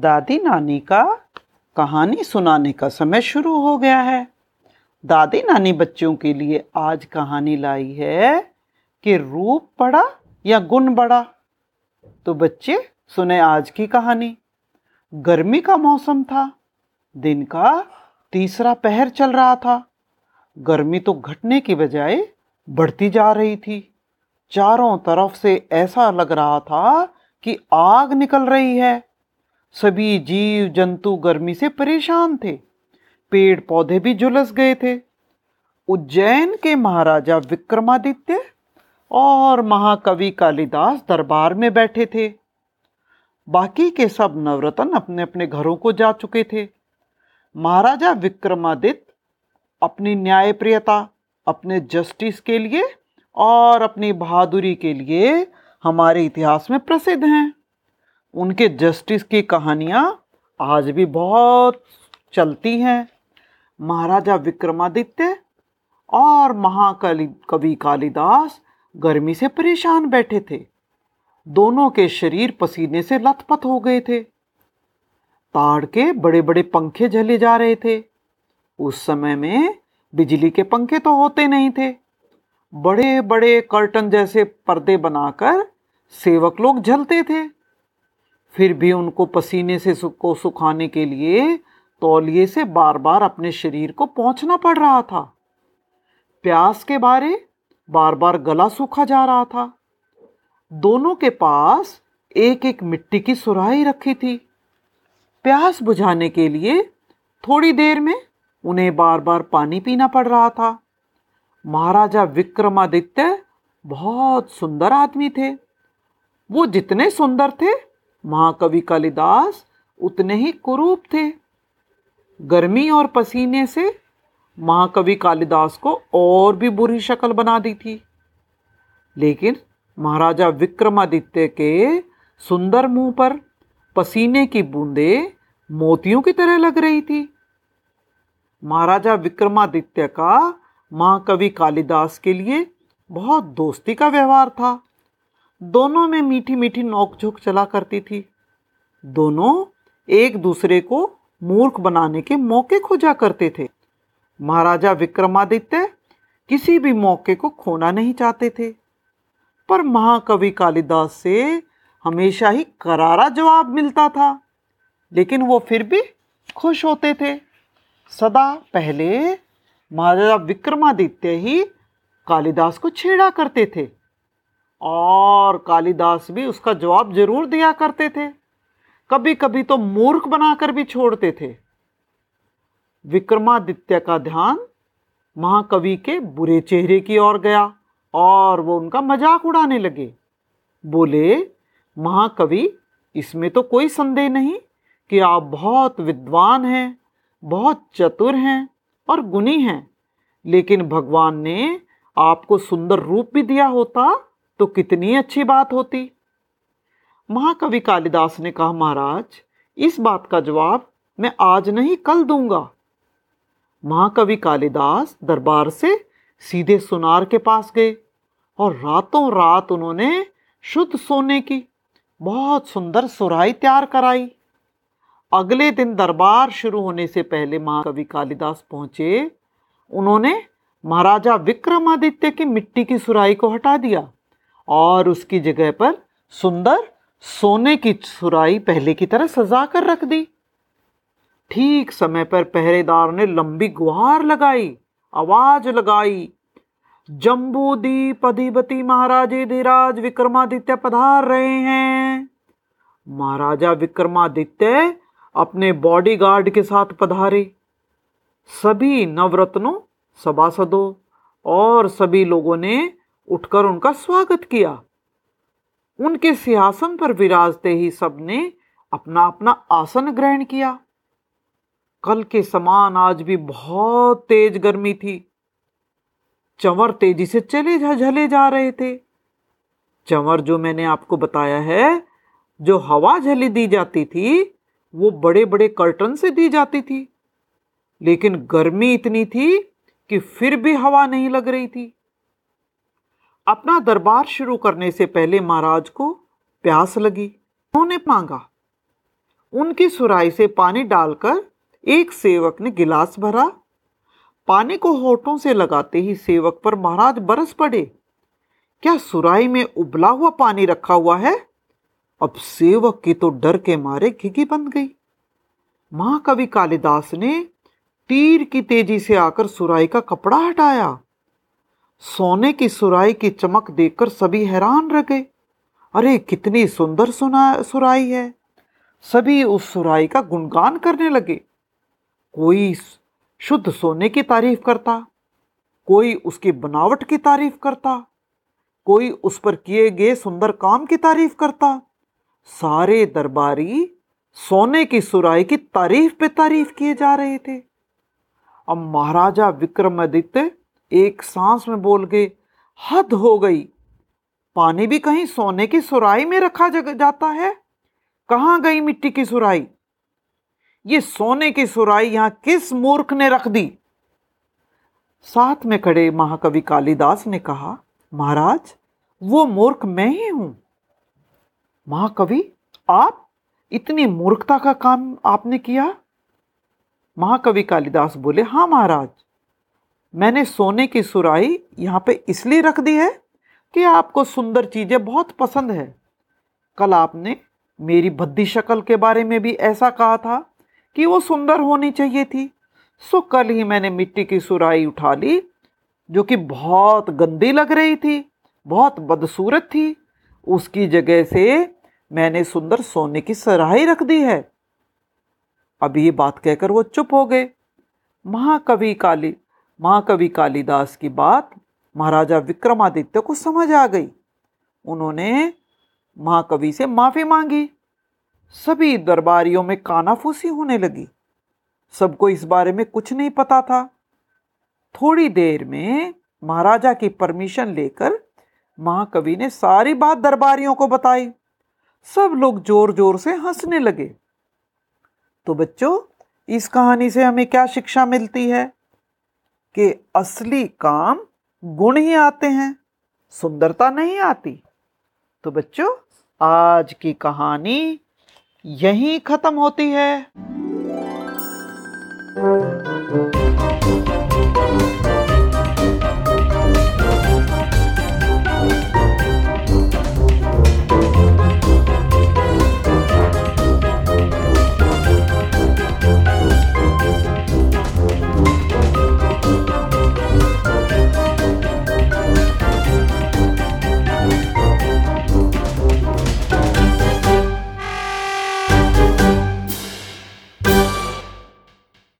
दादी नानी का कहानी सुनाने का समय शुरू हो गया है। दादी नानी बच्चों के लिए आज कहानी लाई है कि रूप बड़ा या गुण बड़ा? तो बच्चे, सुने आज की कहानी। गर्मी का मौसम था, दिन का तीसरा पहर चल रहा था। गर्मी तो घटने की बजाय बढ़ती जा रही थी। चारों तरफ़ से ऐसा लग रहा था कि आग निकल रही है। सभी जीव जंतु गर्मी से परेशान थे। पेड़ पौधे भी झुलस गए थे। उज्जैन के महाराजा विक्रमादित्य और महाकवि कालिदास दरबार में बैठे थे। बाकी के सब नवरत्न अपने अपने घरों को जा चुके थे। महाराजा विक्रमादित्य अपनी न्यायप्रियता, अपने जस्टिस के लिए और अपनी बहादुरी के लिए हमारे इतिहास में प्रसिद्ध हैं। उनके जस्टिस की कहानियाँ आज भी बहुत चलती हैं। महाराजा विक्रमादित्य और महाकवि कवि कालिदास गर्मी से परेशान बैठे थे। दोनों के शरीर पसीने से लथपथ हो गए थे। ताड़ के बड़े बड़े पंखे झले जा रहे थे। उस समय में बिजली के पंखे तो होते नहीं थे। बड़े बड़े कर्टन जैसे पर्दे बनाकर सेवक लोग झलते थे। फिर भी उनको पसीने से को सुखाने के लिए तौलिए से बार बार अपने शरीर को पहुँचना पड़ रहा था। प्यास के बारे बार बार गला सूखा जा रहा था। दोनों के पास एक एक मिट्टी की सुराही रखी थी। प्यास बुझाने के लिए थोड़ी देर में उन्हें बार बार पानी पीना पड़ रहा था। महाराजा विक्रमादित्य बहुत सुंदर आदमी थे। वो जितने सुंदर थे महाकवि कालिदास उतने ही कुरूप थे। गर्मी और पसीने से महाकवि कालिदास को और भी बुरी शक्ल बना दी थी। लेकिन महाराजा विक्रमादित्य के सुंदर मुँह पर पसीने की बूंदे मोतियों की तरह लग रही थी। महाराजा विक्रमादित्य का महाकवि कालिदास के लिए बहुत दोस्ती का व्यवहार था। दोनों में मीठी मीठी नोकझोंक चला करती थी। दोनों एक दूसरे को मूर्ख बनाने के मौके खोजा करते थे। महाराजा विक्रमादित्य किसी भी मौके को खोना नहीं चाहते थे। पर महाकवि कालिदास से हमेशा ही करारा जवाब मिलता था, लेकिन वो फिर भी खुश होते थे। सदा पहले महाराजा विक्रमादित्य ही कालिदास को छेड़ा करते थे। और कालिदास भी उसका जवाब ज़रूर दिया करते थे। कभी कभी तो मूर्ख बनाकर भी छोड़ते थे। विक्रमादित्य का ध्यान महाकवि के बुरे चेहरे की ओर गया और वो उनका मज़ाक उड़ाने लगे। बोले, महाकवि, इसमें तो कोई संदेह नहीं कि आप बहुत विद्वान हैं, बहुत चतुर हैं और गुणी हैं, लेकिन भगवान ने आपको सुंदर रूप भी दिया होता तो कितनी अच्छी बात होती? महाकवि कालिदास ने कहा, महाराज, इस बात का जवाब मैं आज नहीं, कल दूँगा। महाकवि कालिदास दरबार से सीधे सुनार के पास गए और रातों रात उन्होंने शुद्ध सोने की बहुत सुंदर सुराई तैयार कराई। अगले दिन दरबार शुरू होने से पहले महाकवि कालिदास पहुँचे। उन्होंने महाराजा विक्रमादित्य की मिट्टी की सुराई को हटा दिया। और उसकी जगह पर सुंदर सोने की सुराई पहले की तरह सजा कर रख दी। ठीक समय पर पहरेदार ने लंबी गुहार लगाई, आवाज़ लगाई जम्बूदीप अधिपति महाराजे धीराज विक्रमादित्य पधार रहे हैं। महाराजा विक्रमादित्य अपने बॉडीगार्ड के साथ पधारे। सभी नवरत्नों, सभासदों और सभी लोगों ने उठकर उनका स्वागत किया। उनके सिंहासन पर विराजते ही सबने अपना अपना आसन ग्रहण किया। कल के समान आज भी बहुत तेज गर्मी थी। चंवर तेज़ी से चले झले जा रहे थे। चंवर जो मैंने आपको बताया है, जो हवा झली दी जाती थी, वो बड़े बड़े कर्टन से दी जाती थी। लेकिन गर्मी इतनी थी कि फिर भी हवा नहीं लग रही थी। अपना दरबार शुरू करने से पहले महाराज को प्यास लगी। उन्होंने मांगा। उनकी सुराई से पानी डालकर एक सेवक ने गिलास भरा। पानी को होठों से लगाते ही सेवक पर महाराज बरस पड़े। क्या सुराई में उबला हुआ पानी रखा हुआ है? अब सेवक की तो डर के मारे घिघी बन गई। महाकवि कालिदास ने तीर की तेज़ी से आकर सुराई का कपड़ा हटाया। सोने की सुराई की चमक देखकर सभी हैरान रह गए। अरे, कितनी सुंदर सुना, सुराई है। सभी उस सुराई का गुणगान करने लगे। कोई शुद्ध सोने की तारीफ़ करता, कोई उसकी बनावट की तारीफ़ करता, कोई उस पर किए गए सुंदर काम की तारीफ़ करता। सारे दरबारी सोने की सुराई की तारीफ़ पे तारीफ़ किए जा रहे थे। अब महाराजा विक्रमादित्य एक सांस में बोल गए हद हो गई। पानी भी कहीं सोने की सुराई में रखा जाता है। कहाँ गई मिट्टी की सुराई ये सोने की सुराई यहाँ किस मूर्ख ने रख दी? साथ में खड़े महाकवि कालिदास ने कहा, महाराज, वो मूर्ख मैं ही हूँ। महाकवि, आप इतनी मूर्खता का काम आपने किया? महाकवि कालिदास बोले हाँ महाराज। मैंने सोने की सुराई यहाँ पे इसलिए रख दी है कि आपको सुंदर चीज़ें बहुत पसंद है। कल आपने मेरी भद्दी शक्ल के बारे में भी ऐसा कहा था कि वो सुंदर होनी चाहिए थी। सो कल ही मैंने मिट्टी की सुराई उठा ली, जो कि बहुत गंदी लग रही थी, बहुत बदसूरत थी। उसकी जगह से मैंने सुंदर सोने की सराही रख दी है। अब ये बात कहकर वो चुप हो गए। महाकवि काली महाकवि कालिदास की बात महाराजा विक्रमादित्य को समझ आ गई। उन्होंने महाकवि से माफ़ी मांगी। सभी दरबारियों में कानाफूसी होने लगी। सबको इस बारे में कुछ नहीं पता था। थोड़ी देर में महाराजा की परमिशन लेकर महाकवि ने सारी बात दरबारियों को बताई। सब लोग ज़ोर ज़ोर से हंसने लगे। तो बच्चों, इस कहानी से हमें क्या शिक्षा मिलती है? कि असली काम गुण ही आते हैं, सुंदरता नहीं आती। तो बच्चों, आज की कहानी यहीं खत्म होती है।